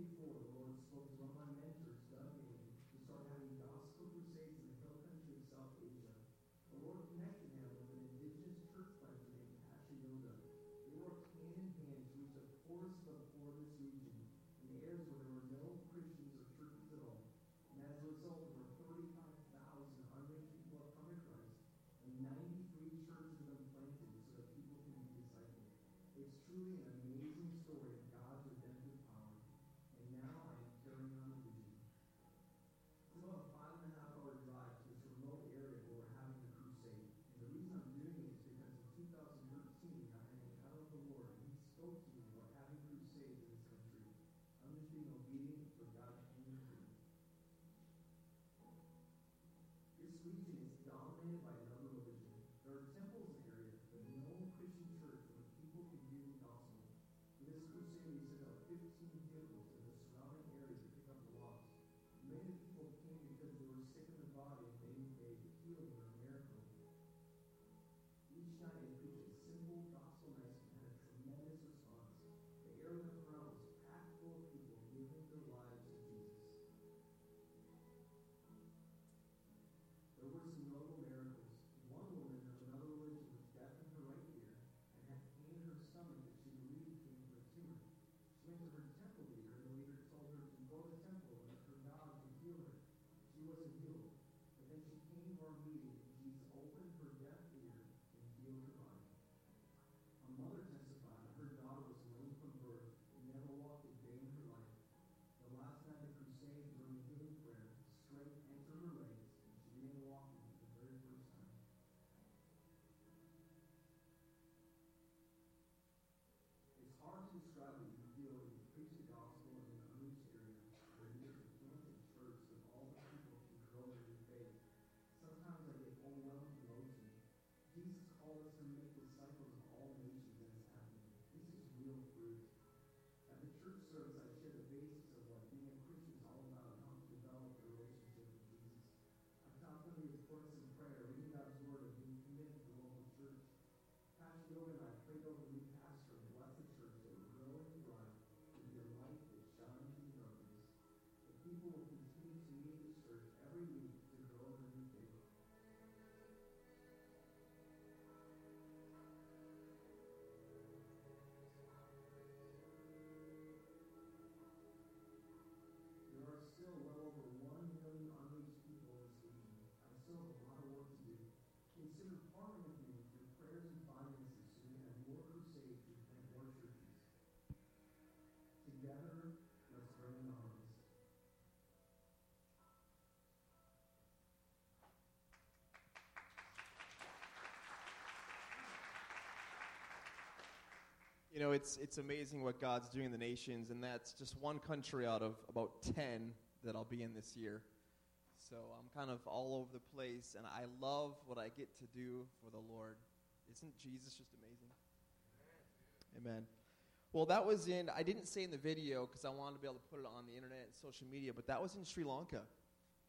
before, the Lord spoke to one of my mentors, Doug Hayden, to start having gospel crusades in the hill country of South Asia. The Lord connected him with an indigenous church planter named Asher They worked hand in hand to reach the poorest of the poor region in areas where there were no Christians or churches at all. And as a result, over 35,000 unreached people have come to Christ, and 93 churches have been planted so that people can be discipled. It's truly an importance of prayer, You know, it's, it's amazing what God's doing in the nations, and that's just one country out of about 10 that I'll be in this year. So I'm kind of all over the place, and I love what I get to do for the Lord. Isn't Jesus just amazing? Amen. Well, that was in, I didn't say in the video because I wanted to be able to put it on the internet and social media, but that was in Sri Lanka.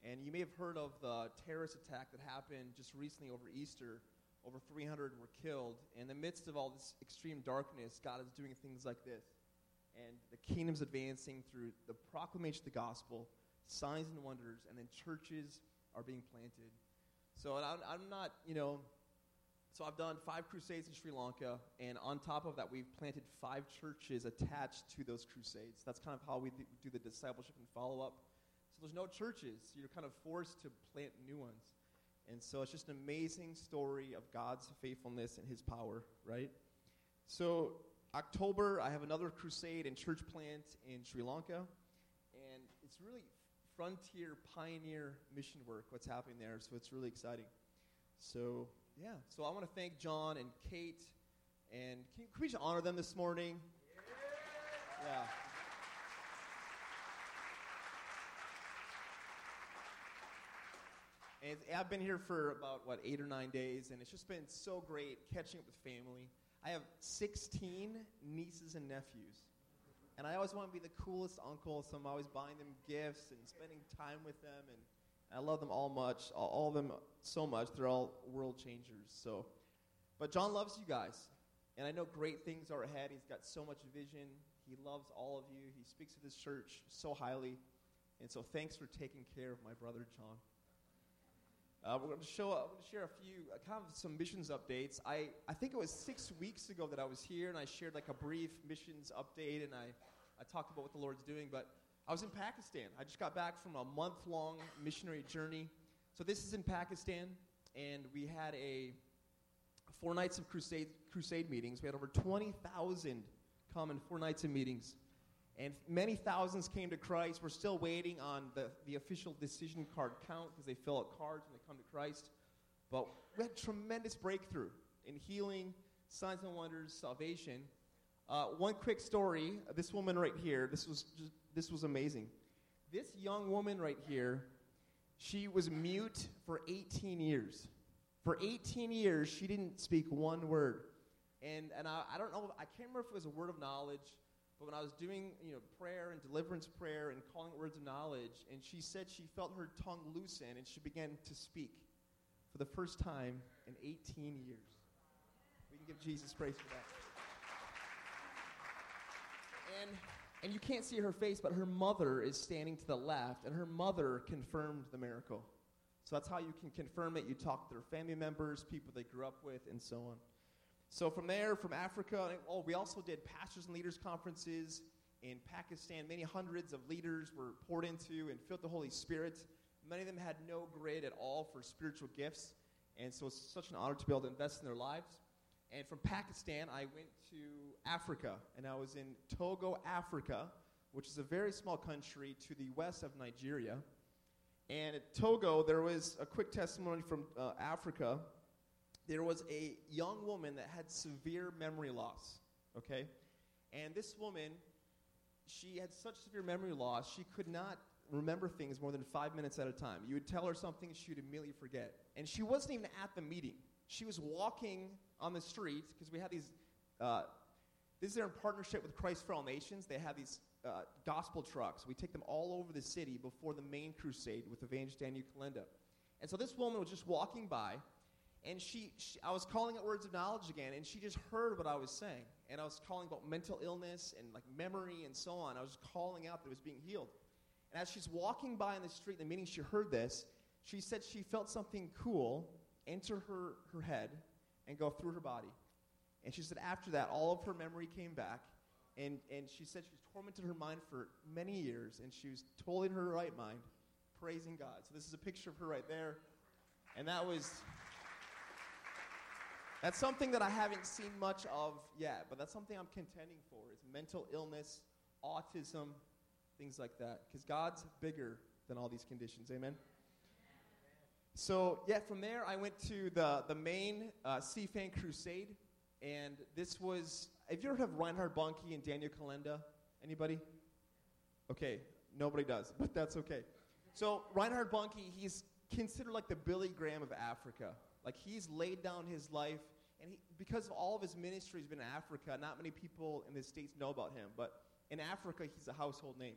And you may have heard of the terrorist attack that happened just recently over Easter. Over 300 were killed. In the midst of all this extreme darkness, God is doing things like this. And the kingdom's advancing through the proclamation of the gospel, signs and wonders, and then churches are being planted. So I'm, I'm not, you know, so I've done five crusades in Sri Lanka, and on top of that, we've planted five churches attached to those crusades. That's kind of how we do the discipleship and follow up. So there's no churches. You're kind of forced to plant new ones. And so it's just an amazing story of God's faithfulness and his power, right? So, October, I have another crusade and church plant in Sri Lanka. And it's really frontier, pioneer mission work, what's happening there. So, it's really exciting. So, yeah. So, I want to thank John and Kate. And can, can we just honor them this morning? Yeah. And I've been here for about, what, eight or nine days, and it's just been so great catching up with family. I have 16 nieces and nephews. And I always want to be the coolest uncle, so I'm always buying them gifts and spending time with them. And I love them all much, all, all of them so much. They're all world changers. So, But John loves you guys. And I know great things are ahead. He's got so much vision. He loves all of you. He speaks of this church so highly. And so thanks for taking care of my brother, John. Uh, we're going to show. I'm going to share a few uh, kind of some missions updates. I, I think it was six weeks ago that I was here and I shared like a brief missions update and I, I talked about what the Lord's doing. But I was in Pakistan. I just got back from a month long missionary journey. So this is in Pakistan, and we had a four nights of crusade crusade meetings. We had over twenty thousand come in four nights of meetings. And many thousands came to Christ. We're still waiting on the, the official decision card count because they fill out cards when they come to Christ. But we had tremendous breakthrough in healing, signs and wonders, salvation. Uh, one quick story. This woman right here. This was just, this was amazing. This young woman right here. She was mute for 18 years. For 18 years, she didn't speak one word. And, and I, I don't know, I can't remember if it was a word of knowledge but when I was doing, you know, prayer and deliverance prayer and calling words of knowledge, and she said she felt her tongue loosen and she began to speak for the first time in 18 years. We can give Jesus praise for that. And and you can't see her face, but her mother is standing to the left, and her mother confirmed the miracle. So that's how you can confirm it. You talk to their family members, people they grew up with, and so on. So from there, from Africa, oh, we also did pastors and leaders conferences in Pakistan. Many hundreds of leaders were poured into and filled the Holy Spirit. Many of them had no grid at all for spiritual gifts, and so it's such an honor to be able to invest in their lives. And from Pakistan, I went to Africa, and I was in Togo, Africa, which is a very small country to the west of Nigeria. And at Togo, there was a quick testimony from uh, Africa there was a young woman that had severe memory loss, okay? And this woman, she had such severe memory loss, she could not remember things more than five minutes at a time. You would tell her something, she would immediately forget. And she wasn't even at the meeting. She was walking on the street because we had these. Uh, this is in partnership with Christ for All Nations. They have these uh, gospel trucks. We take them all over the city before the main crusade with Evangelist Daniel Kolenda. And so this woman was just walking by, and she, she, I was calling it words of knowledge again, and she just heard what I was saying. And I was calling about mental illness and like memory and so on. I was calling out that it was being healed. And as she's walking by in the street the meeting, she heard this. She said she felt something cool enter her, her head and go through her body. And she said after that, all of her memory came back. And, and she said she was tormented her mind for many years, and she was totally in her right mind, praising God. So this is a picture of her right there. And that was that's something that I haven't seen much of yet, but that's something I'm contending for is mental illness, autism, things like that. Because God's bigger than all these conditions. Amen? So, yeah, from there I went to the, the main uh, CFAN Crusade. And this was, have you ever heard of Reinhard Bonnke and Daniel Kolenda? Anybody? Okay, nobody does, but that's okay. So, Reinhard Bonnke, he's considered like the Billy Graham of Africa. Like he's laid down his life, and he, because of all of his ministry, he's been in Africa. Not many people in the states know about him, but in Africa, he's a household name.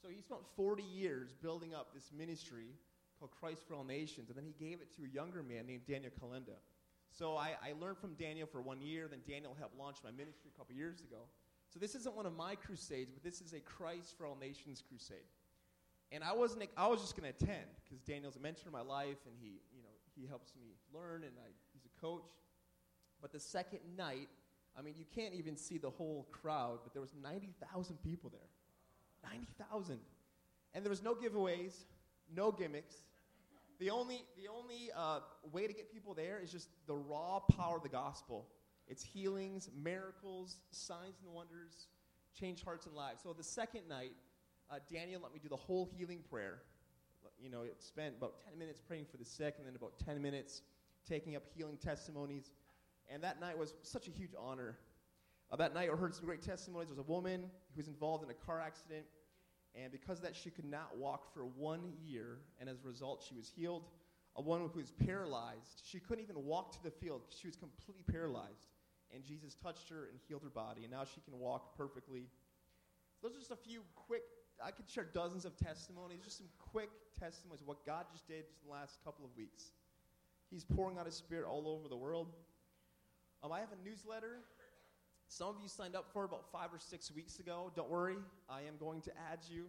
So he spent 40 years building up this ministry called Christ for All Nations, and then he gave it to a younger man named Daniel Kolenda. So I, I learned from Daniel for one year, then Daniel helped launch my ministry a couple years ago. So this isn't one of my crusades, but this is a Christ for All Nations crusade. And I wasn't I was just going to attend because Daniel's a mentor in my life and he, you know, he helps me learn and I, he's a coach. But the second night, I mean, you can't even see the whole crowd, but there was 90,000 people there. 90,000. And there was no giveaways, no gimmicks. The only, the only uh, way to get people there is just the raw power of the gospel. It's healings, miracles, signs and wonders, change hearts and lives. So the second night, uh, Daniel let me do the whole healing prayer. You know, it spent about 10 minutes praying for the sick and then about 10 minutes taking up healing testimonies. And that night was such a huge honor. Uh, that night, I heard some great testimonies. There was a woman who was involved in a car accident, and because of that, she could not walk for one year, and as a result, she was healed. A woman who was paralyzed, she couldn't even walk to the field she was completely paralyzed. And Jesus touched her and healed her body, and now she can walk perfectly. Those are just a few quick I could share dozens of testimonies, just some quick testimonies of what God just did just in the last couple of weeks. He's pouring out His Spirit all over the world. Um, I have a newsletter. Some of you signed up for about five or six weeks ago. Don't worry, I am going to add you.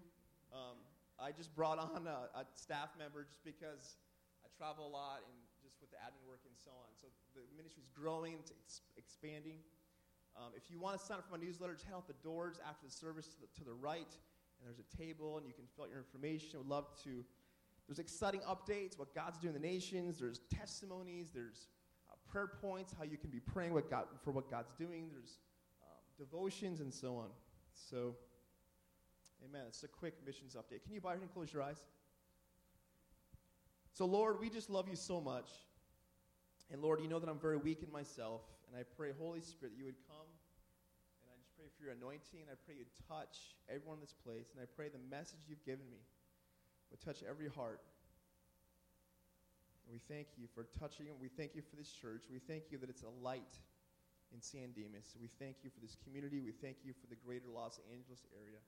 Um, I just brought on a, a, staff member just because I travel a lot and just with the admin work and so on. So the ministry is growing, it's expanding. Um, if you want to sign up for my newsletter, just head out the doors after the service to the, to the right, and there's a table, and you can fill out your information. I would love to. There's exciting updates, what God's doing in the nations. There's testimonies. There's prayer points, how you can be praying what God, for what God's doing. There's um, devotions and so on. So, amen. It's a quick missions update. Can you bow your head and close your eyes? So, Lord, we just love you so much. And Lord, you know that I'm very weak in myself. And I pray, Holy Spirit, that you would come. And I just pray for your anointing. I pray you'd touch everyone in this place. And I pray the message you've given me would touch every heart. We thank you for touching. We thank you for this church. We thank you that it's a light in San Dimas. We thank you for this community. We thank you for the greater Los Angeles area.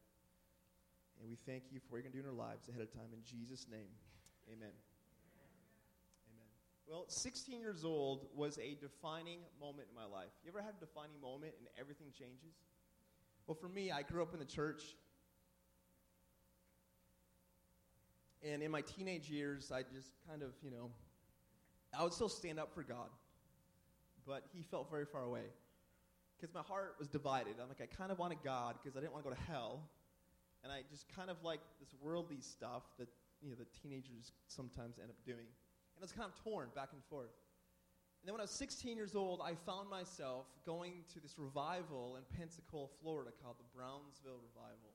And we thank you for what you're going to do in our lives ahead of time. In Jesus' name, amen. amen. Well, 16 years old was a defining moment in my life. You ever had a defining moment and everything changes? Well, for me, I grew up in the church. And in my teenage years, I just kind of, you know, I would still stand up for God. But he felt very far away. Because my heart was divided. I'm like, I kind of wanted God because I didn't want to go to hell. And I just kind of like this worldly stuff that, you know, the teenagers sometimes end up doing. And I was kind of torn back and forth. And then when I was 16 years old, I found myself going to this revival in Pensacola, Florida called the Brownsville Revival.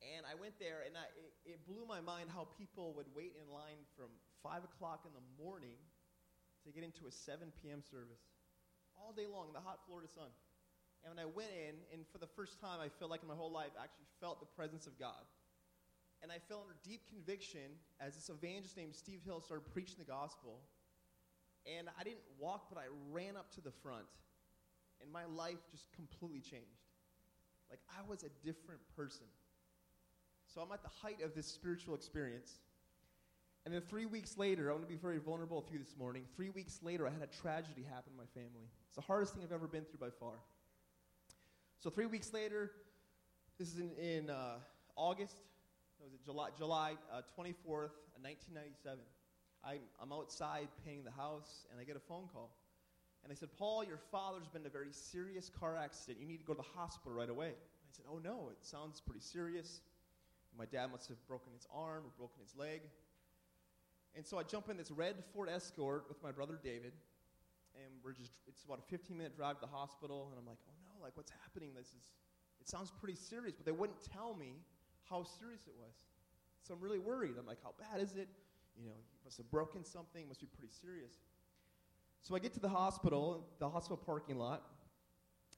And I went there, and I, it, it blew my mind how people would wait in line from 5 o'clock in the morning to get into a 7 p.m. service all day long in the hot Florida sun. And when I went in, and for the first time, I felt like in my whole life, I actually felt the presence of God and I fell under deep conviction as this evangelist named Steve Hill started preaching the gospel. And I didn't walk, but I ran up to the front, and my life just completely changed. Like I was a different person. So I'm at the height of this spiritual experience. And then three weeks later, I'm going to be very vulnerable with you this morning. Three weeks later, I had a tragedy happen in my family. It's the hardest thing I've ever been through by far. So three weeks later, this is in, in uh, August, was it July, July uh, 24th, 1997. I'm, I'm outside painting the house, and I get a phone call. And they said, Paul, your father's been in a very serious car accident. You need to go to the hospital right away. I said, Oh, no, it sounds pretty serious. My dad must have broken his arm or broken his leg. And so I jump in this red Ford Escort with my brother David, and we're just, it's about a 15 minute drive to the hospital. And I'm like, Oh, no, like, what's happening? This is, it sounds pretty serious, but they wouldn't tell me how serious it was. So I'm really worried. I'm like, how bad is it? You know, he must have broken something, must be pretty serious. So I get to the hospital, the hospital parking lot,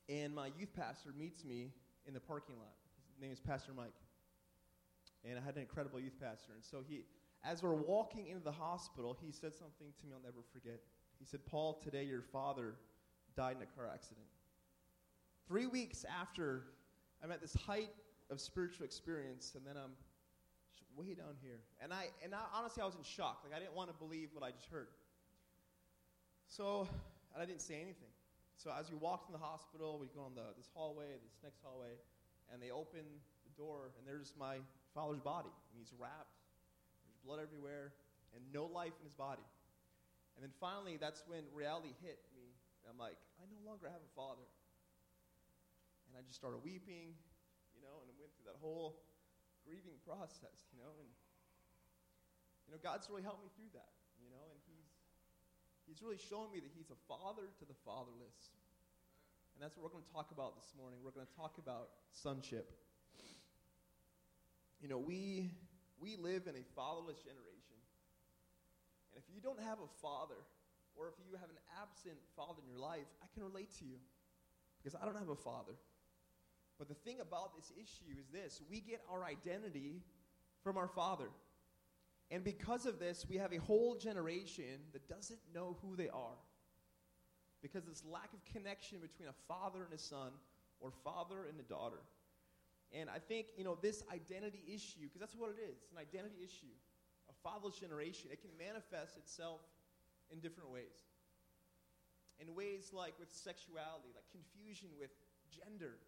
and my youth pastor meets me in the parking lot. His name is Pastor Mike. And I had an incredible youth pastor. And so he, as we're walking into the hospital, he said something to me I'll never forget. He said, Paul, today your father died in a car accident. Three weeks after I'm at this height of spiritual experience, and then I'm way down here. And I and I, honestly, I was in shock. Like I didn't want to believe what I just heard. So, and I didn't say anything. So as we walked in the hospital, we go on the, this hallway, this next hallway, and they open the door, and there's my father's body, and he's wrapped. Blood everywhere, and no life in his body. And then finally, that's when reality hit me. I'm like, I no longer have a father. And I just started weeping, you know, and went through that whole grieving process, you know, and you know, God's really helped me through that, you know, and he's he's really shown me that he's a father to the fatherless. And that's what we're going to talk about this morning. We're going to talk about sonship. You know, we we live in a fatherless generation. And if you don't have a father, or if you have an absent father in your life, I can relate to you. Because I don't have a father. But the thing about this issue is this we get our identity from our Father. And because of this, we have a whole generation that doesn't know who they are. Because this lack of connection between a father and a son, or father and a daughter. And I think, you know, this identity issue, because that's what it is an identity issue, a fatherless generation, it can manifest itself in different ways. in ways like with sexuality, like confusion with gender,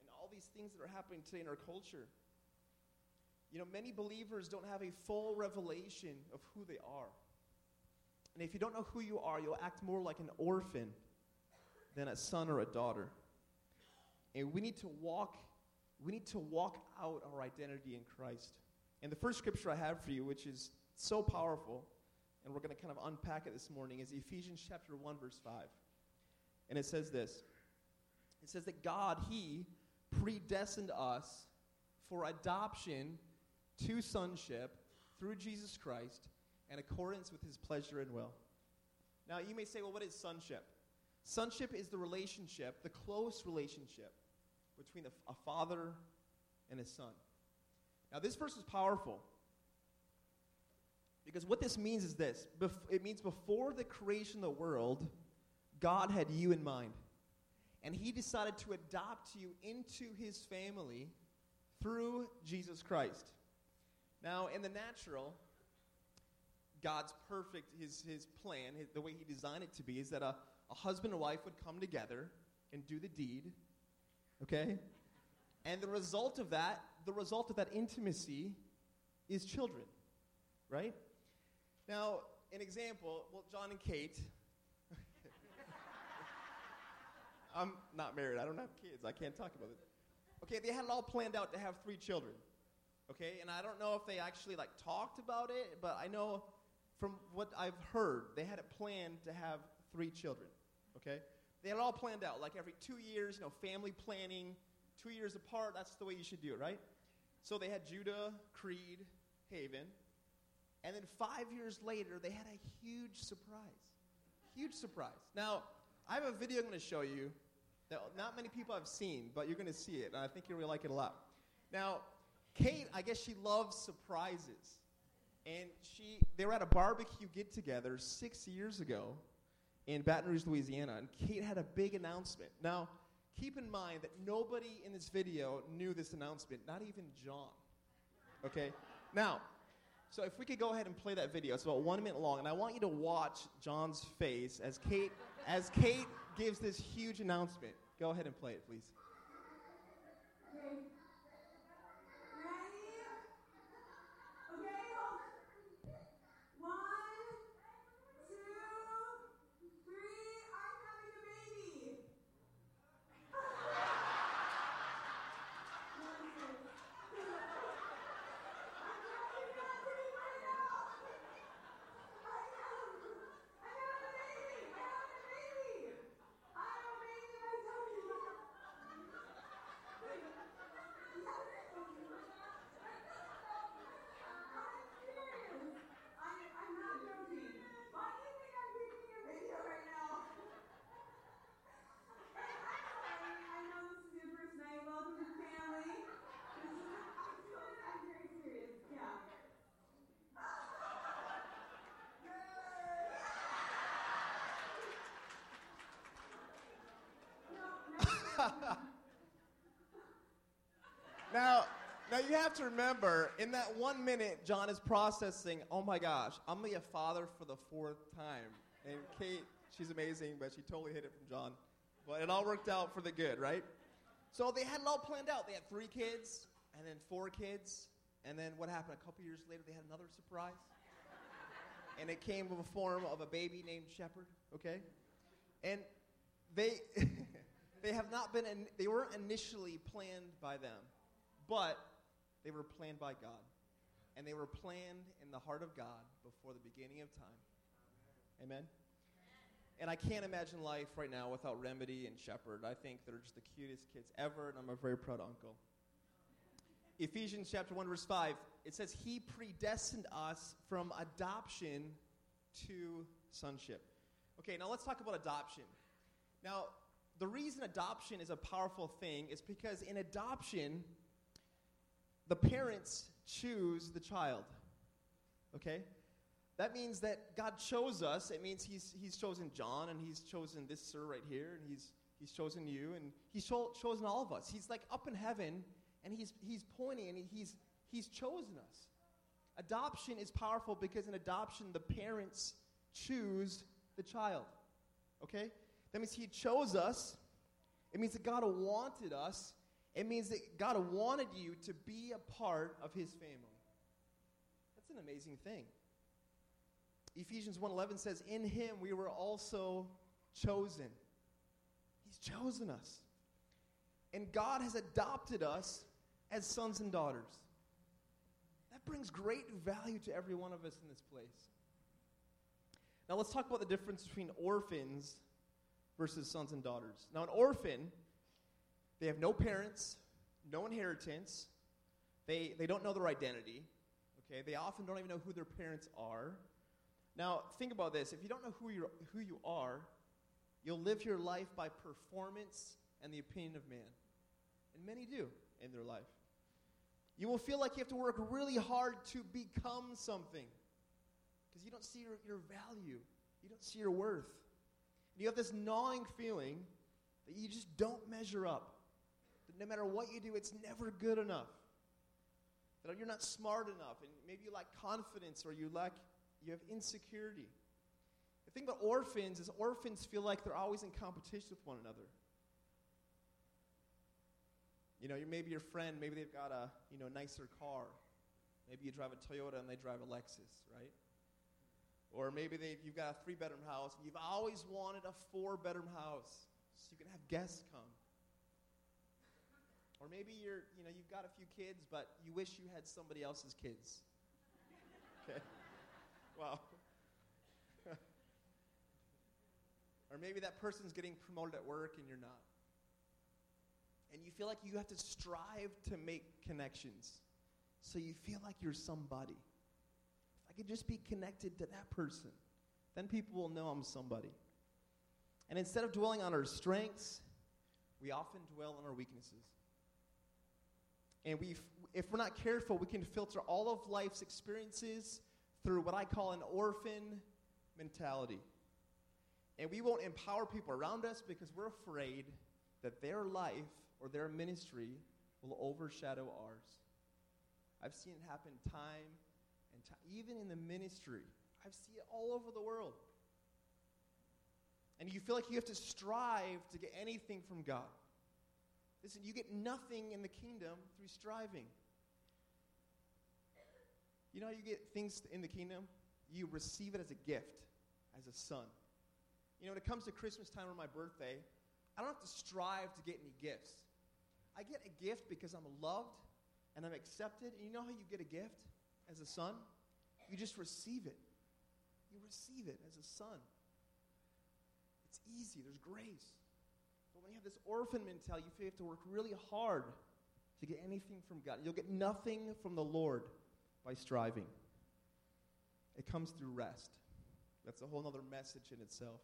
and all these things that are happening today in our culture. You know, many believers don't have a full revelation of who they are. And if you don't know who you are, you'll act more like an orphan than a son or a daughter. And we need to walk we need to walk out our identity in Christ. And the first scripture I have for you, which is so powerful, and we're going to kind of unpack it this morning, is Ephesians chapter 1, verse 5. And it says this It says that God, He predestined us for adoption to sonship through Jesus Christ in accordance with His pleasure and will. Now, you may say, well, what is sonship? Sonship is the relationship, the close relationship between a, a father and his son. Now, this verse is powerful because what this means is this Bef- it means before the creation of the world, God had you in mind. And he decided to adopt you into his family through Jesus Christ. Now, in the natural, God's perfect, his, his plan, his, the way he designed it to be, is that a, a husband and wife would come together and do the deed Okay? And the result of that, the result of that intimacy is children, right? Now, an example, well, John and Kate. I'm not married. I don't have kids. I can't talk about it. Okay, they had it all planned out to have three children. Okay, and I don't know if they actually like talked about it, but I know from what I've heard, they had it planned to have three children. Okay? They had it all planned out, like every two years, you know, family planning, two years apart, that's the way you should do it, right? So they had Judah, Creed, Haven. And then five years later, they had a huge surprise. Huge surprise. Now, I have a video I'm going to show you that not many people have seen, but you're going to see it, and I think you're going to like it a lot. Now, Kate, I guess she loves surprises. And she, they were at a barbecue get together six years ago, in Baton Rouge, Louisiana, and Kate had a big announcement. Now, keep in mind that nobody in this video knew this announcement, not even John. Okay? Now, so if we could go ahead and play that video, it's about one minute long, and I want you to watch John's face as Kate as Kate gives this huge announcement. Go ahead and play it, please. now, now you have to remember, in that one minute, John is processing, oh my gosh, I'm gonna be a father for the fourth time. And Kate, she's amazing, but she totally hit it from John. But it all worked out for the good, right? So they had it all planned out. They had three kids, and then four kids, and then what happened? A couple years later, they had another surprise. and it came in the form of a baby named Shepherd, okay? And they. They have not been, in, they weren't initially planned by them, but they were planned by God. And they were planned in the heart of God before the beginning of time. Amen? And I can't imagine life right now without Remedy and Shepherd. I think they're just the cutest kids ever, and I'm a very proud uncle. Ephesians chapter 1, verse 5, it says, He predestined us from adoption to sonship. Okay, now let's talk about adoption. Now, the reason adoption is a powerful thing is because in adoption, the parents choose the child. Okay? That means that God chose us. It means He's, he's chosen John, and He's chosen this sir right here, and He's, he's chosen you, and He's cho- chosen all of us. He's like up in heaven, and He's, he's pointing, and he's, he's chosen us. Adoption is powerful because in adoption, the parents choose the child. Okay? That means He chose us. It means that God wanted us. It means that God wanted you to be a part of His family. That's an amazing thing. Ephesians 1:11 says, "In him we were also chosen." He's chosen us. And God has adopted us as sons and daughters. That brings great value to every one of us in this place. Now let's talk about the difference between orphans versus sons and daughters. Now an orphan, they have no parents, no inheritance, they, they don't know their identity, okay? They often don't even know who their parents are. Now, think about this. If you don't know who, you who you are, you'll live your life by performance and the opinion of man. And many do in their life. You will feel like you have to work really hard to become something because you don't see your, your value, you don't see your worth. You have this gnawing feeling that you just don't measure up. That no matter what you do, it's never good enough. That you're not smart enough, and maybe you lack confidence or you lack you have insecurity. The thing about orphans is orphans feel like they're always in competition with one another. You know, maybe your friend, maybe they've got a you know nicer car. Maybe you drive a Toyota and they drive a Lexus, right? Or maybe they, you've got a three bedroom house and you've always wanted a four bedroom house so you can have guests come. Or maybe you're, you know, you've got a few kids, but you wish you had somebody else's kids. Okay? Well, or maybe that person's getting promoted at work and you're not. And you feel like you have to strive to make connections. So you feel like you're somebody. Could just be connected to that person, then people will know I'm somebody. And instead of dwelling on our strengths, we often dwell on our weaknesses. And we, if we're not careful, we can filter all of life's experiences through what I call an orphan mentality. And we won't empower people around us because we're afraid that their life or their ministry will overshadow ours. I've seen it happen time time, even in the ministry. I've seen it all over the world. And you feel like you have to strive to get anything from God. Listen, you get nothing in the kingdom through striving. You know how you get things in the kingdom? You receive it as a gift, as a son. You know, when it comes to Christmas time or my birthday, I don't have to strive to get any gifts. I get a gift because I'm loved and I'm accepted. And you know how you get a gift as a son? You just receive it. You receive it as a son. It's easy, there's grace. But when you have this orphan mentality, you have to work really hard to get anything from God. You'll get nothing from the Lord by striving. It comes through rest. That's a whole other message in itself.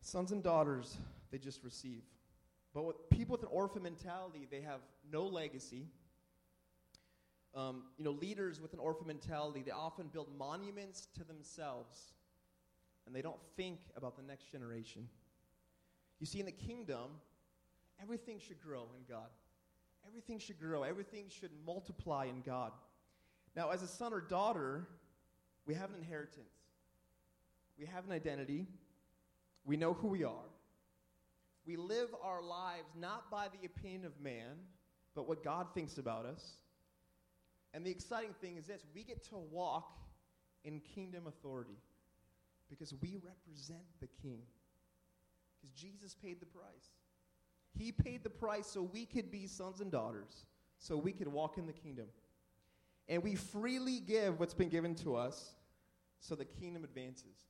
Sons and daughters, they just receive. But with people with an orphan mentality, they have no legacy. Um, you know, leaders with an orphan mentality, they often build monuments to themselves, and they don't think about the next generation. You see, in the kingdom, everything should grow in God. Everything should grow, everything should multiply in God. Now, as a son or daughter, we have an inheritance, we have an identity, we know who we are. We live our lives not by the opinion of man, but what God thinks about us. And the exciting thing is this we get to walk in kingdom authority because we represent the king. Because Jesus paid the price. He paid the price so we could be sons and daughters, so we could walk in the kingdom. And we freely give what's been given to us so the kingdom advances.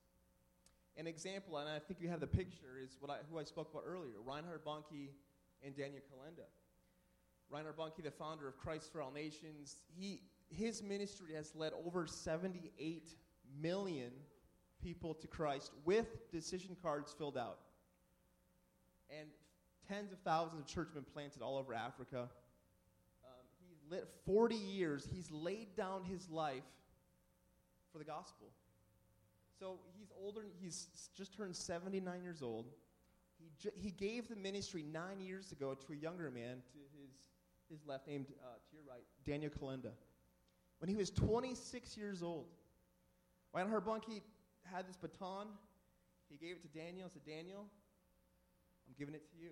An example, and I think you have the picture, is what I, who I spoke about earlier Reinhard Bonnke and Daniel Kolenda. Reinhard Bonnke, the founder of Christ for All Nations, he, his ministry has led over 78 million people to Christ with decision cards filled out. And tens of thousands of churchmen planted all over Africa. Um, he's lit 40 years. He's laid down his life for the gospel. So he's older. He's just turned 79 years old. He, ju- he gave the ministry nine years ago to a younger man to his, left, named uh, to your right, Daniel Kolenda. When he was 26 years old, Reinhard Bonnke had this baton, He gave it to Daniel. Said, Daniel, I'm giving it to you.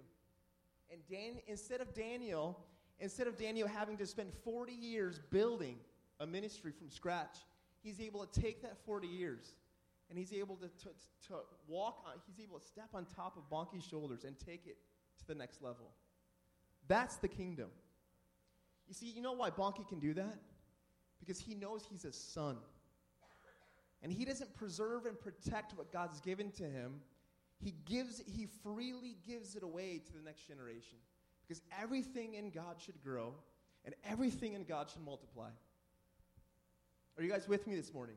And Dan, instead of Daniel, instead of Daniel having to spend 40 years building a ministry from scratch, he's able to take that 40 years and he's able to, to, to walk on, he's able to step on top of Bonnke's shoulders and take it to the next level. That's the kingdom. You see, you know why Bonnke can do that? Because he knows he's a son. And he doesn't preserve and protect what God's given to him. He gives he freely gives it away to the next generation. Because everything in God should grow and everything in God should multiply. Are you guys with me this morning?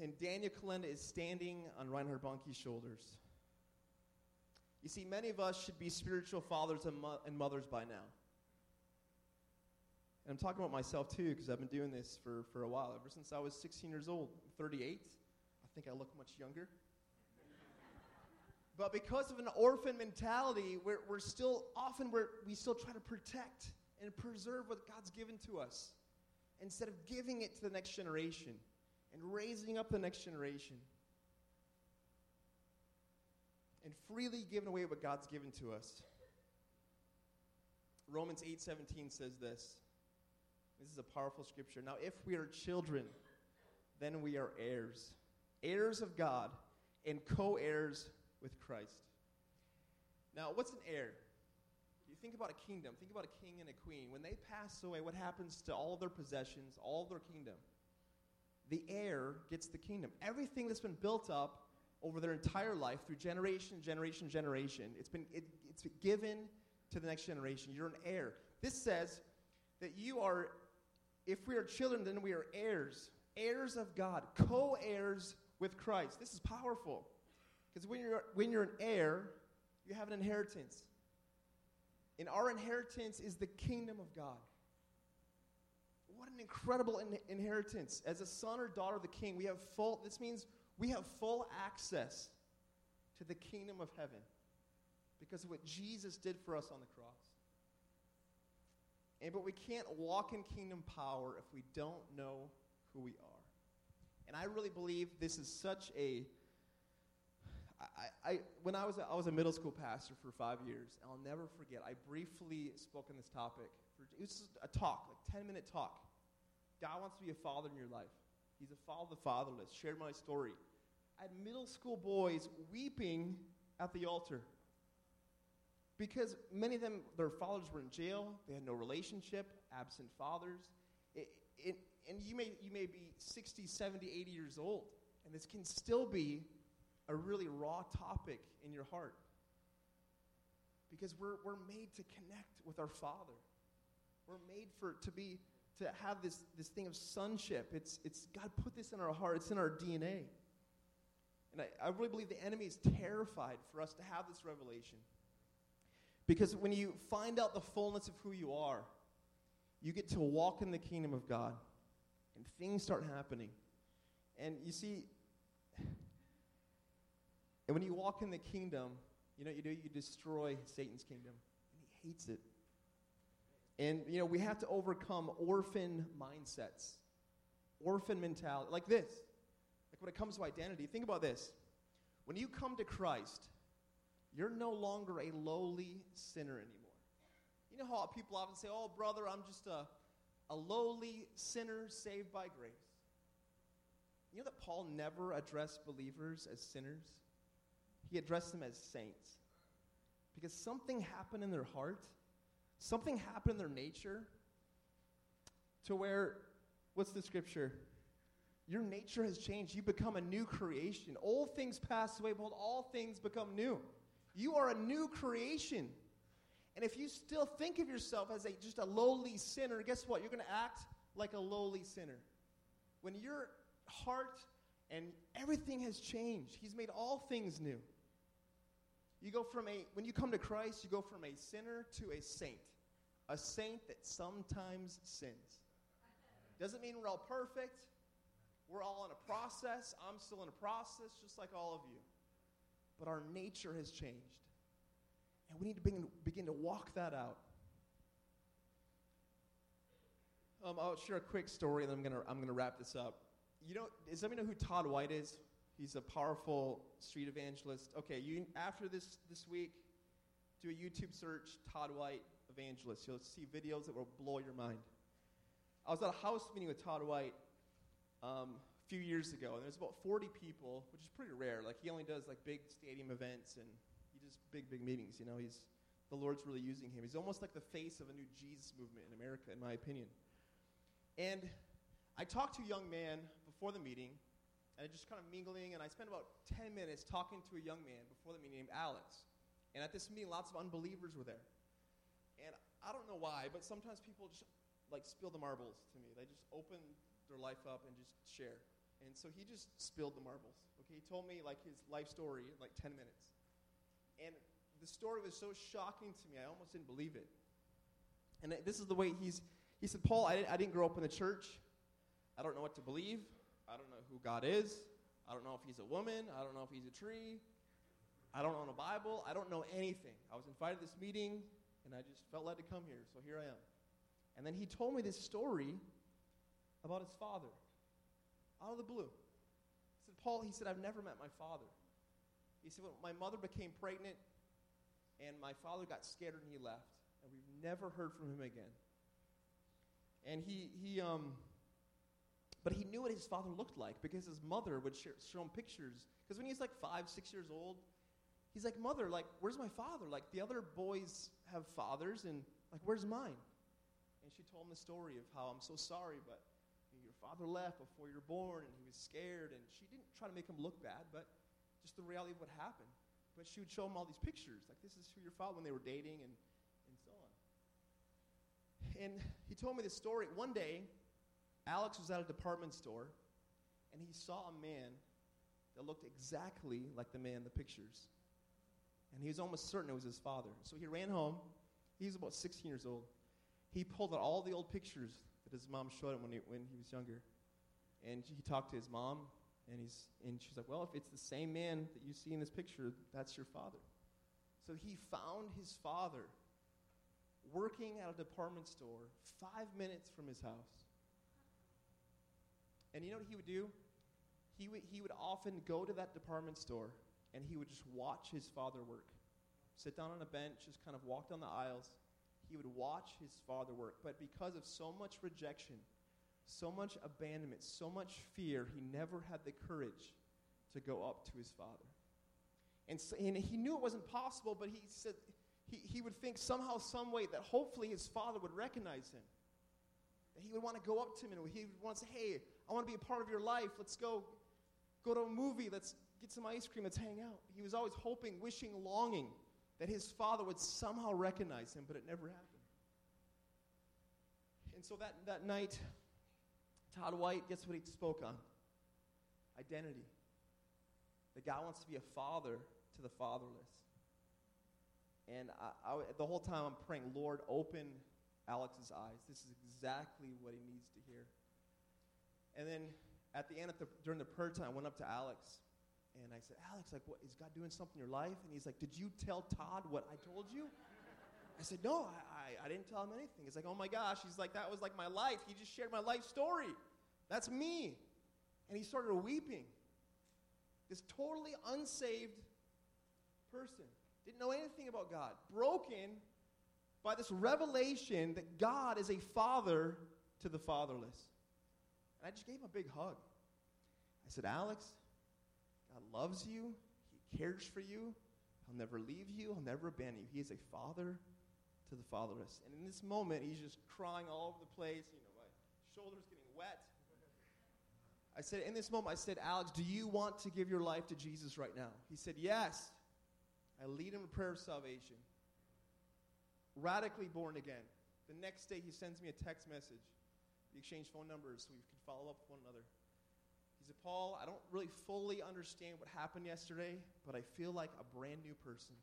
And Daniel Kolenda is standing on Reinhard Bonnke's shoulders. You see, many of us should be spiritual fathers and, mo- and mothers by now. I'm talking about myself too, because I've been doing this for, for a while, ever since I was 16 years old. I'm 38. I think I look much younger. but because of an orphan mentality, we're, we're still, often we're, we still try to protect and preserve what God's given to us instead of giving it to the next generation and raising up the next generation and freely giving away what God's given to us. Romans 8:17 says this. This is a powerful scripture. Now if we are children, then we are heirs, heirs of God and co-heirs with Christ. Now, what's an heir? You think about a kingdom, think about a king and a queen. When they pass away, what happens to all their possessions, all their kingdom? The heir gets the kingdom. Everything that's been built up over their entire life through generation, generation, generation. It's been it, it's been given to the next generation. You're an heir. This says that you are, if we are children, then we are heirs, heirs of God, co-heirs with Christ. This is powerful because when you're when you're an heir, you have an inheritance, and our inheritance is the kingdom of God. What an incredible in- inheritance! As a son or daughter of the King, we have full. This means we have full access to the kingdom of heaven because of what Jesus did for us on the cross. And but we can't walk in kingdom power if we don't know who we are. And I really believe this is such a I, I, when I was a, I was a middle school pastor for five years, and I'll never forget. I briefly spoke on this topic. For, it was a talk, like ten minute talk. God wants to be a father in your life. He's a father of the fatherless. Shared my story. I had middle school boys weeping at the altar because many of them, their fathers were in jail. They had no relationship, absent fathers. It, it, and you may, you may be 60, 70, 80 years old, and this can still be a really raw topic in your heart because we're, we're made to connect with our Father. We're made for to be to have this, this thing of sonship. It's, it's God put this in our heart. It's in our DNA. And I, I really believe the enemy is terrified for us to have this revelation. Because when you find out the fullness of who you are, you get to walk in the kingdom of God. And things start happening. And you see, and when you walk in the kingdom, you know you do? You destroy Satan's kingdom. And he hates it. And, you know, we have to overcome orphan mindsets, orphan mentality, like this. Like when it comes to identity, think about this. When you come to Christ, you're no longer a lowly sinner anymore. You know how people often say, oh, brother, I'm just a, a lowly sinner saved by grace. You know that Paul never addressed believers as sinners? He addressed them as saints. Because something happened in their heart, something happened in their nature to where, what's the scripture? Your nature has changed. You become a new creation. Old things pass away, but all things become new. You are a new creation. And if you still think of yourself as a, just a lowly sinner, guess what? You're going to act like a lowly sinner. When your heart and everything has changed, He's made all things new. You go from a, when you come to Christ, you go from a sinner to a saint. A saint that sometimes sins. Doesn't mean we're all perfect. We're all in a process. I'm still in a process, just like all of you. But our nature has changed. And we need to begin, begin to walk that out. Um, I'll share a quick story, and then I'm going to I'm gonna wrap this up. You know, does anybody know who Todd White is? He's a powerful street evangelist. Okay, you after this this week, do a YouTube search, Todd White evangelist. You'll see videos that will blow your mind. I was at a house meeting with Todd White um, few years ago, and there's about 40 people, which is pretty rare. Like he only does like big stadium events and he does big big meetings. You know, he's the Lord's really using him. He's almost like the face of a new Jesus movement in America, in my opinion. And I talked to a young man before the meeting, and I just kind of mingling, and I spent about 10 minutes talking to a young man before the meeting named Alex. And at this meeting, lots of unbelievers were there. And I don't know why, but sometimes people just like spill the marbles to me. They just open their life up and just share. And so he just spilled the marbles. Okay, he told me like his life story in like 10 minutes. And the story was so shocking to me, I almost didn't believe it. And this is the way he's, he said, Paul, I didn't, I didn't grow up in the church. I don't know what to believe. I don't know who God is. I don't know if he's a woman. I don't know if he's a tree. I don't own a Bible. I don't know anything. I was invited to this meeting, and I just felt led to come here, so here I am. And then he told me this story about his father, out of the blue. He said, Paul, he said, I've never met my father. He said, well, my mother became pregnant, and my father got scared and he left, and we've never heard from him again. And he, he um, but he knew what his father looked like because his mother would share, show him pictures. Because when he's like five, six years old, He's like, Mother, like, where's my father? Like, the other boys have fathers, and like, where's mine? And she told him the story of how I'm so sorry, but father left before you were born, and he was scared. And she didn't try to make him look bad, but just the reality of what happened. But she would show him all these pictures, like, this is who your father when they were dating, and, and so on. And he told me this story. One day, Alex was at a department store, and he saw a man that looked exactly like the man in the pictures. And he was almost certain it was his father. So he ran home. He was about 16 years old. He pulled out all the old pictures that his mom showed him when he, when he was younger. And he talked to his mom, and, he's, and she's like, Well, if it's the same man that you see in this picture, that's your father. So he found his father working at a department store five minutes from his house. And you know what he would do? He would, he would often go to that department store and he would just watch his father work. Sit down on a bench, just kind of walk down the aisles. He would watch his father work. But because of so much rejection, so much abandonment, so much fear, he never had the courage to go up to his father. And, so, and he knew it wasn't possible, but he said he, he would think somehow, some way, that hopefully his father would recognize him. That he would want to go up to him and he would want to say, Hey, I want to be a part of your life. Let's go go to a movie. Let's get some ice cream, let's hang out. He was always hoping, wishing, longing that his father would somehow recognize him, but it never happened. And so that, that night, Todd White, guess what he spoke on? Identity. That God wants to be a father to the fatherless. And I, I, the whole time I'm praying, Lord, open Alex's eyes. This is exactly what he needs to hear. And then at the end, the, during the prayer time, I went up to Alex and I said, Alex, like, what, is God doing something in your life? And he's like, Did you tell Todd what I told you? I said, No, I, I, I didn't tell him anything. He's like, Oh my gosh. He's like, That was like my life. He just shared my life story. That's me. And he started weeping. This totally unsaved person. Didn't know anything about God. Broken by this revelation that God is a father to the fatherless. And I just gave him a big hug. I said, Alex, God loves you, He cares for you, He'll never leave you, He'll never abandon you. He is a father to the fatherless. And in this moment, he's just crying all over the place. You know, my shoulder's getting wet. I said, in this moment, I said, Alex, do you want to give your life to Jesus right now? He said, yes. I lead him in prayer of salvation. Radically born again. The next day, he sends me a text message. We exchange phone numbers so we can follow up with one another. Paul, I don't really fully understand what happened yesterday, but I feel like a brand new person.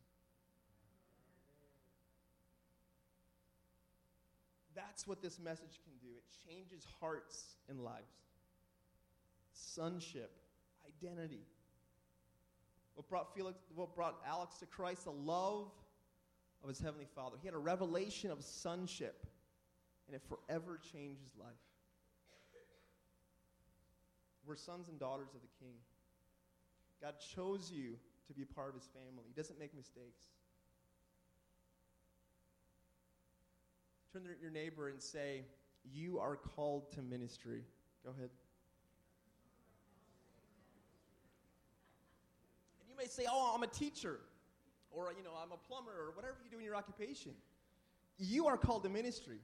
That's what this message can do. It changes hearts and lives. Sonship, identity. What brought Felix, what brought Alex to Christ, the love of his heavenly Father. He had a revelation of sonship, and it forever changed his life. We're sons and daughters of the King. God chose you to be part of his family. He doesn't make mistakes. Turn to your neighbor and say, You are called to ministry. Go ahead. And you may say, Oh, I'm a teacher, or, you know, I'm a plumber, or whatever you do in your occupation. You are called to ministry.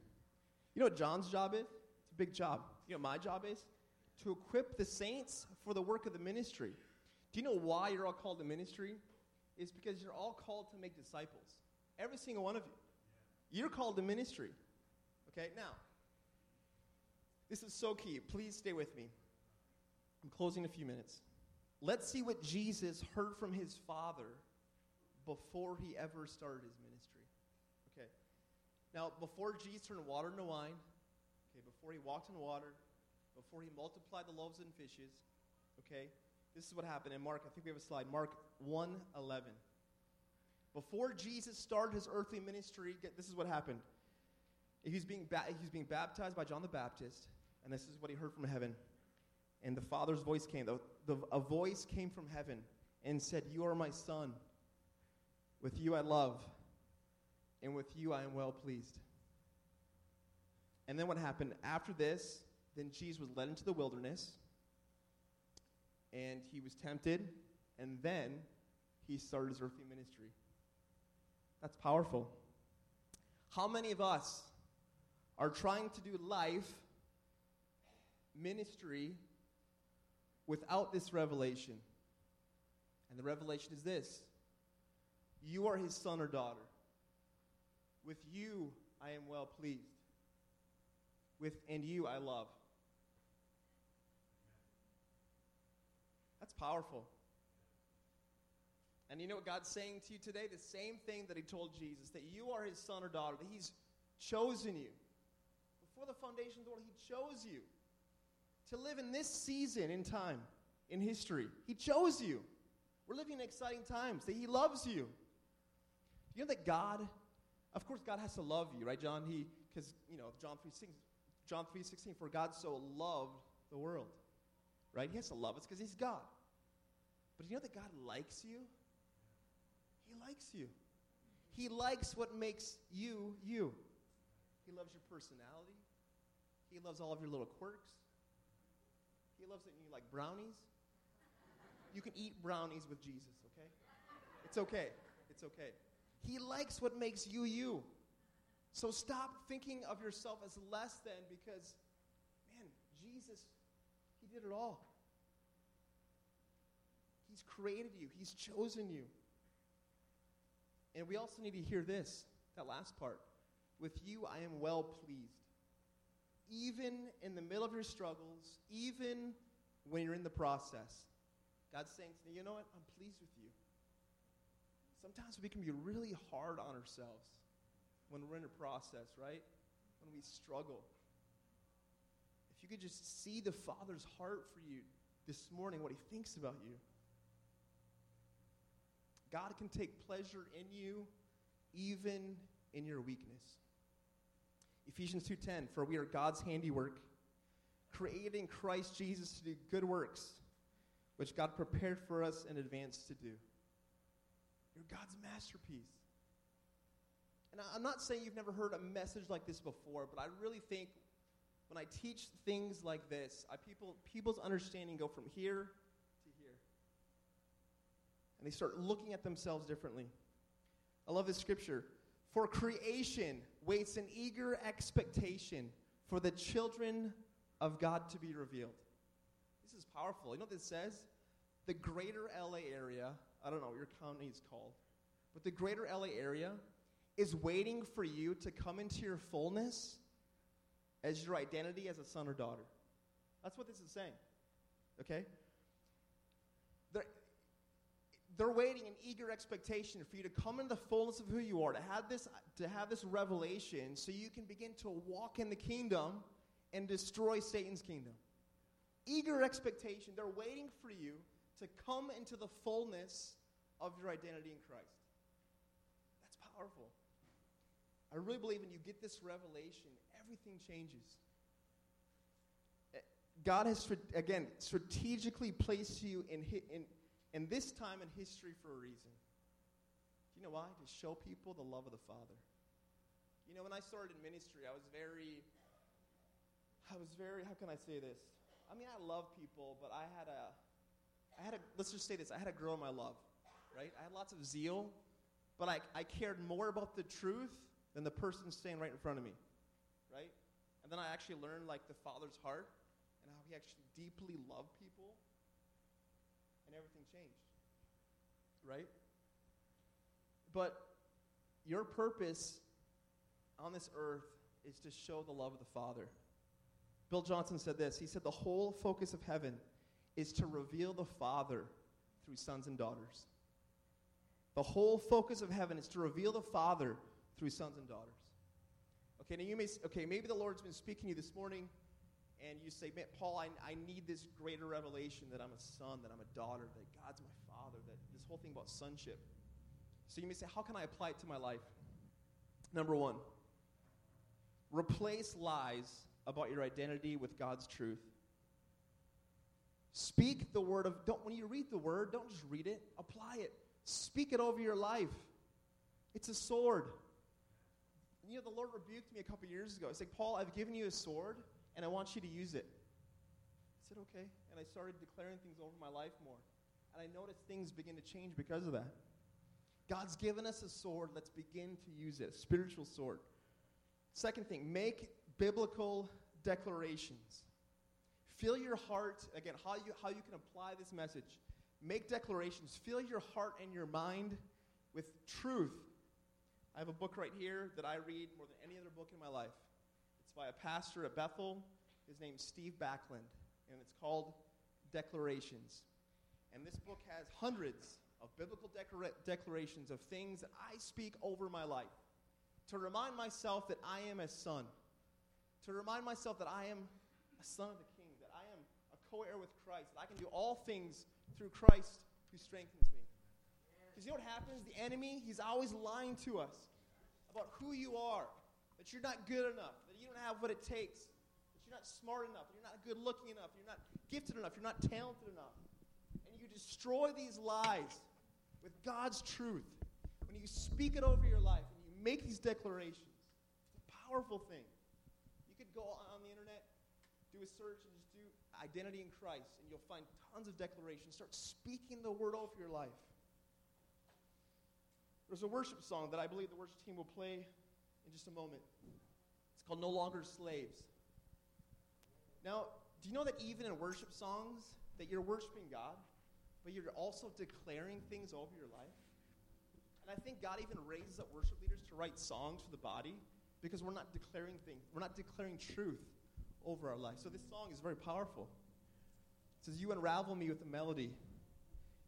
You know what John's job is? It's a big job. You know what my job is? To equip the saints for the work of the ministry. Do you know why you're all called to ministry? It's because you're all called to make disciples. Every single one of you. You're called to ministry. Okay, now, this is so key. Please stay with me. I'm closing in a few minutes. Let's see what Jesus heard from his Father before he ever started his ministry. Okay. Now, before Jesus turned water into wine, okay, before he walked in water, before he multiplied the loaves and fishes, okay, this is what happened in Mark. I think we have a slide. Mark 1 11. Before Jesus started his earthly ministry, this is what happened. He was, being ba- being baptized by John the Baptist, and this is what he heard from heaven. And the Father's voice came. The, the, a voice came from heaven and said, You are my son. With you I love, and with you I am well pleased. And then what happened? After this, then Jesus was led into the wilderness, and he was tempted, and then he started his earthly ministry. That's powerful. How many of us are trying to do life, ministry, without this revelation? And the revelation is this You are his son or daughter. With you I am well pleased. With and you I love. That's powerful. And you know what God's saying to you today? The same thing that He told Jesus that you are His son or daughter, that He's chosen you. Before the foundation of the world, He chose you to live in this season in time, in history. He chose you. We're living in exciting times, that He loves you. You know that God, of course, God has to love you, right, John? He, because, you know, John 3 John 3.16, for God so loved the world. Right? He has to love us because he's God. But you know that God likes you? He likes you. He likes what makes you you. He loves your personality. He loves all of your little quirks. He loves that you like brownies. You can eat brownies with Jesus, okay? It's okay. It's okay. He likes what makes you you. So stop thinking of yourself as less than because, man, Jesus, He did it all. He's created you, He's chosen you. And we also need to hear this, that last part. With you, I am well pleased. Even in the middle of your struggles, even when you're in the process, God's saying to me, you know what? I'm pleased with you. Sometimes we can be really hard on ourselves when we're in a process, right? When we struggle. If you could just see the Father's heart for you this morning, what He thinks about you. God can take pleasure in you even in your weakness. Ephesians 2:10 For we are God's handiwork created in Christ Jesus to do good works which God prepared for us in advance to do. You're God's masterpiece. And I'm not saying you've never heard a message like this before, but I really think when I teach things like this, I, people, people's understanding go from here here. And they start looking at themselves differently. I love this scripture. For creation waits in eager expectation for the children of God to be revealed. This is powerful. You know what this says? The greater LA area, I don't know what your county is called, but the greater LA area is waiting for you to come into your fullness as your identity as a son or daughter. That's what this is saying. Okay? They're, waiting in eager expectation for you to come into the fullness of who you are, to have this, to have this revelation so you can begin to walk in the kingdom and destroy Satan's kingdom. Eager expectation. They're waiting for you to come into the fullness of your identity in Christ. That's powerful. I really believe when you get this revelation, everything changes. Eh, God has, again, strategically placed you in, in, And this time in history for a reason. Do you know why? To show people the love of the Father. You know, when I started in ministry, I was very, I was very, how can I say this? I mean, I love people, but I had a, I had a, let's just say this, I had a girl in my love, right? I had lots of zeal, but I, I cared more about the truth than the person standing right in front of me, right? And then I actually learned, like, the Father's heart and how he actually deeply loved people, and everything changed, right? But your purpose on this earth is to show the love of the Father. Bill Johnson said this. He said, The whole focus of heaven is to reveal the Father through sons and daughters. The whole focus of heaven is to reveal the Father through sons and daughters. Okay, now you may, okay, maybe the Lord's been speaking to you this morning, and you say, Man, Paul, I, I need this greater revelation that I'm a son, that I'm a daughter, that God's my father, that this whole thing about sonship. So you may say, How can I apply it to my life? Number one, replace lies about your identity with God's truth. Speak the word of don't when you read the word, don't just read it, apply it. Speak it over your life. It's a sword. You know, the Lord rebuked me a couple years ago. He said, Paul, I've given you a sword, and I want you to use it. I said, okay. And I started declaring things over my life more. And I noticed things begin to change because of that. God's given us a sword. Let's begin to use it. Spiritual sword. Second thing, make biblical declarations. Fill your heart, again, how you, how you can apply this message. Make declarations. Fill your heart and your mind with truth. I have a book right here that I read more than any other book in my life. It's by a pastor at Bethel. His name's Steve Backlund, and it's called Declarations. And this book has hundreds of biblical declara- declarations of things that I speak over my life to remind myself that I am a son, to remind myself that I am a son of the King, that I am a co heir with Christ, that I can do all things through Christ who strengthens me. Because you know what happens? The enemy, he's always lying to us about who you are, that you're not good enough, you don't have what it takes, that you're not smart enough, you're not good looking enough, you're not gifted enough, you're not talented enough. And you destroy these lies with God's truth. When you speak it over your life and you make these declarations, it's a powerful thing. You could go on the internet, do a search, and just do identity in Christ, and you'll find tons of declarations. Start speaking the word over your life. There's a worship song that I believe the worship team will play in just a moment. It's called No Longer Slaves. Now, do you know that even in worship songs, that you're worshiping God, but you're also declaring things over your life? And I think God even raises up worship leaders to write songs for the body because we're not declaring things, we're not declaring truth over our life. So this song is very powerful. It says, You unravel me with a melody,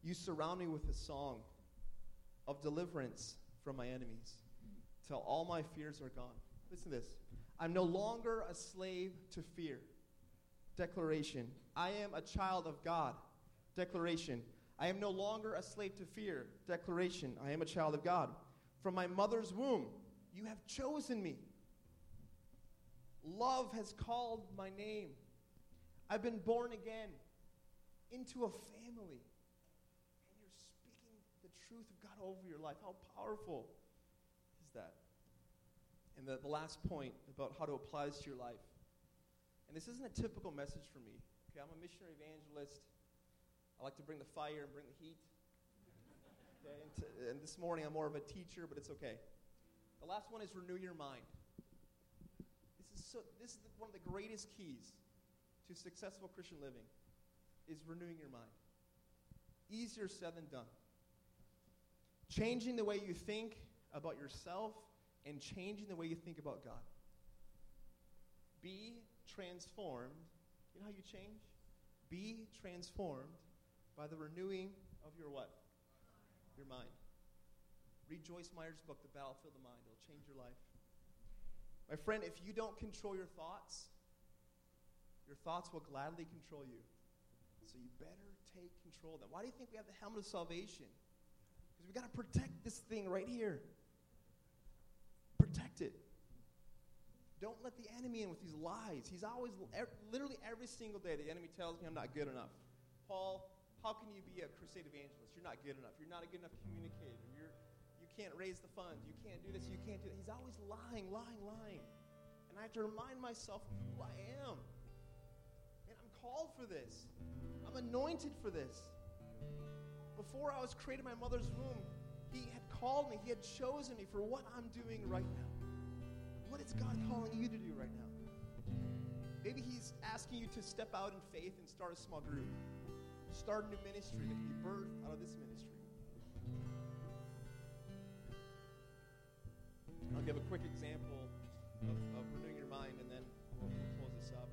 you surround me with a song of deliverance from my enemies till all my fears are gone. Listen to this. I'm no longer a slave to fear. Declaration. I am a child of God. Declaration. I am no longer a slave to fear. Declaration. I am a child of God. From my mother's womb, you have chosen me. Love has called my name. I've been born again into a family. And you're speaking the truth of God over your life. How powerful is that? And the, the last point about how to apply this to your life. And this isn't a typical message for me. Okay, I'm a missionary evangelist. I like to bring the fire and bring the heat. Okay, and, and this morning I'm more of a teacher, but it's okay. The last one is renew your mind. This is, so, this is one of the greatest keys to successful Christian living is renewing your mind. Easier said than done. Changing the way you think about yourself and changing the way you think about God. Be transformed. You know how you change? Be transformed by the renewing of your what? Your mind. Read Joyce Meyer's book, The Battlefield of the Mind. It'll change your life. My friend, if you don't control your thoughts, your thoughts will gladly control you. So you better take control of them. Why do you think we have the helmet of salvation? Because we've got to protect this thing right here. It. Don't let the enemy in with these lies. He's always, er, literally every single day, the enemy tells me I'm not good enough. Paul, how can you be a crusade evangelist? You're not good enough. You're not a good enough communicator. You're, you can't raise the funds. You can't do this. You can't do that. He's always lying, lying, lying. And I have to remind myself of who I am. And I'm called for this. I'm anointed for this. Before I was created in my mother's womb, He had called me. He had chosen me for what I'm doing right now. What is God calling you to do right now? Maybe He's asking you to step out in faith and start a small group start a new ministry that can be birthed out of this ministry. I'll give a quick example of, of renewing your mind, and then we'll, we'll, close this up.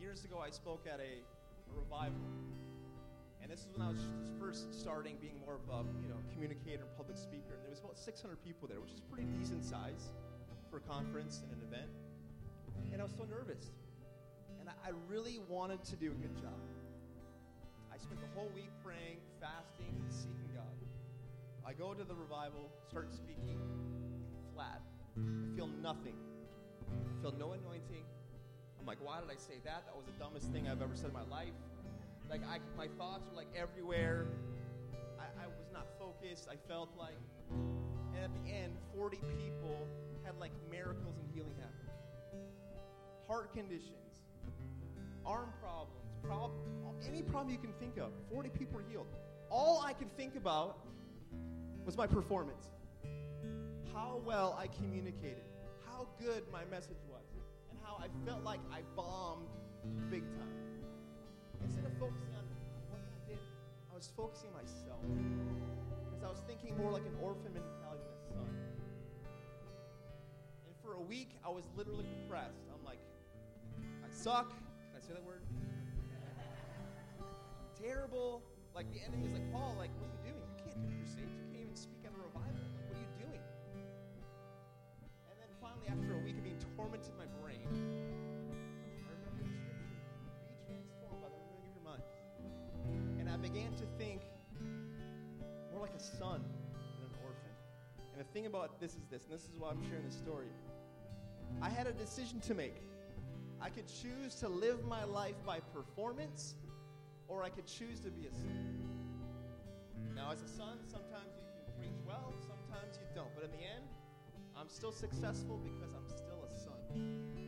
Years ago, I spoke at a, a, revival, and this is when I was first starting being more of a you know communicator and public speaker. And there was about 600 people there, which is pretty decent size for a conference and an event. And I was so nervous, and I, really wanted to do a good job. I spent the whole week praying, fasting, seeking God. I go to the revival, start speaking, flat. I feel nothing. I feel no anointing. I'm like, why did I say that? That was the dumbest thing I've ever said in my life. Like, I, my thoughts were like everywhere. I, I was not focused. I felt like, and at the end, 40 people had like miracles and healing happen. Heart conditions, arm problems problem, any problem you can think of. 40 people were healed. All I could think about was my performance. How well I communicated, how good my message was, and how I felt like I bombed big time. Instead of focusing on what I did, I was focusing on myself. I was thinking more like an orphan mentality than a son. And for a week, I was literally depressed. I'm like, I suck. Can I say that word? terrible. Like the enemy is like, Paul, like, what are you doing? You can't do crusades. You can't even speak at a revival. Like, what are you doing? And then finally, after a week of being tormented my brain, son and an orphan. And the thing about this is this, and this is why I'm sharing this story. I had a decision to make. I could choose to live my life by performance or I could choose to be a son. Now, as a son, sometimes you can preach well, sometimes you don't. But in the end, I'm still successful because I'm still a son.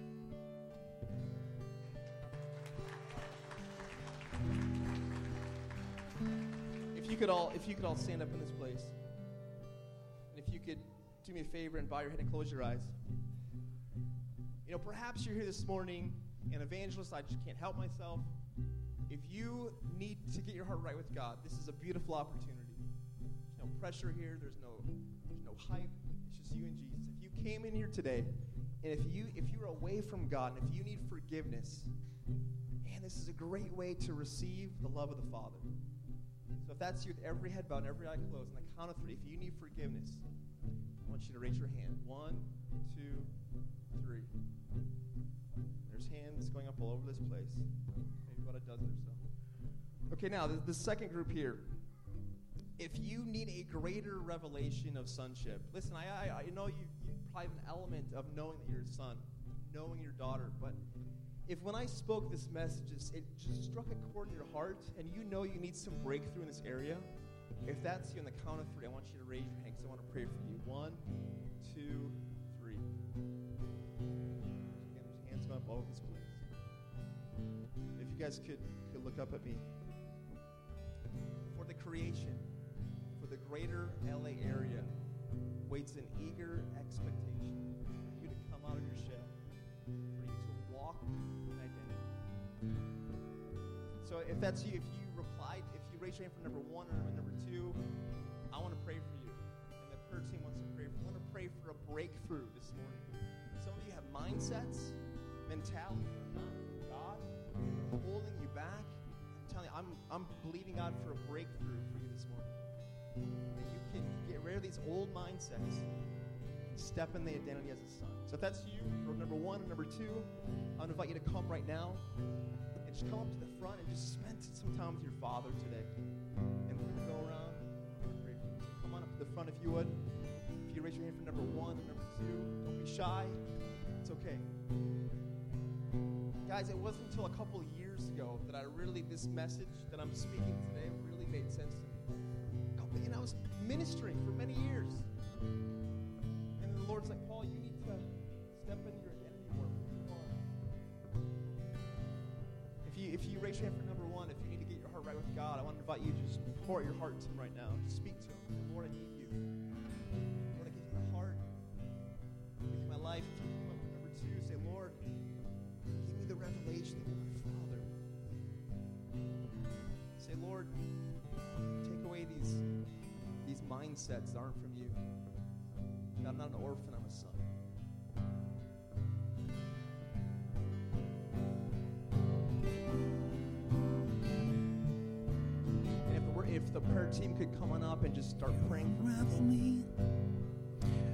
Could all, if you could all stand up in this place, and if you could do me a favor and bow your head and close your eyes. You know, perhaps you're here this morning, an evangelist. I just can't help myself. If you need to get your heart right with God, this is a beautiful opportunity. There's no pressure here, there's no there's no hype. It's just you and Jesus. If you came in here today and if you if you're away from God and if you need forgiveness, man, this is a great way to receive the love of the Father. So if that's you with every head bowed and every eye closed, on the count of three, if you need forgiveness, I want you to raise your hand. One, two, three. There's hands going up all over this place Maybe about a dozen or so. Okay, now the, the second group here. If you need a greater revelation of sonship, listen, I, I, I know you, you probably have an element of knowing that you're a son, knowing your daughter, but if when I spoke this message, it just struck a chord in your heart and you know you need some breakthrough in this area, if that's you on the count of three, I want you to raise your hand because I want to pray for you. One, two, three. There's hands up all over this place If you guys could, could look up at me. For the creation, for the greater LA area, waits an eager expectation for you to come out of your shell, for you to walk. So if that's you, if you replied, if you raise your hand for number one or number two, I want to pray for you. And the prayer team wants to pray for you. I want to pray for a breakthrough this morning. Some of you have mindsets, mentality, that God is holding you back, I'm telling you, I'm, I'm believing God for a breakthrough for you this morning. That you can get rid of these old mindsets step in the identity as a son. So if that's you, number one, or number two, I to invite you to come right now and just come up to the front and just spend some time with your father today. And we're going to go around and come on up to the front if you would. If you raise your hand for number one or number two, don't be shy. It's okay. guys, it wasn't until a couple years ago that I really, this message that I'm speaking today really made sense to me. And I was ministering for many years. Lord's like, Paul, you need to step into your identity more. If you, if you raise your hand for number one, if you need to get your heart right with God, I want to invite you to just pour out your heart to Him right now. Just speak to Him. Lord, I need you. Lord, I give you my heart. Give you my life. Number two, say, Lord, give me the revelation that you're my Father. Say, Lord, take away these, these mindsets that aren't from you. I'm not an orphan, I'm a son. And if the, if the prayer team could come on up and just start praying.